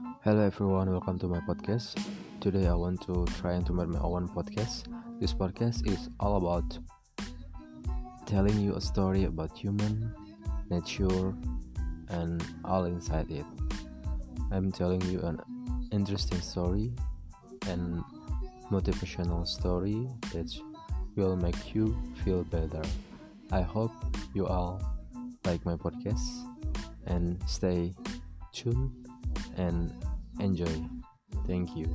Hello everyone, welcome to my podcast. Today I want to try and to make my own podcast. This podcast is all about telling you a story about human, nature, and all inside it. I'm telling you an interesting story and motivational story that will make you feel better. I hope you all like my podcast and stay tuned and enjoy. Thank you.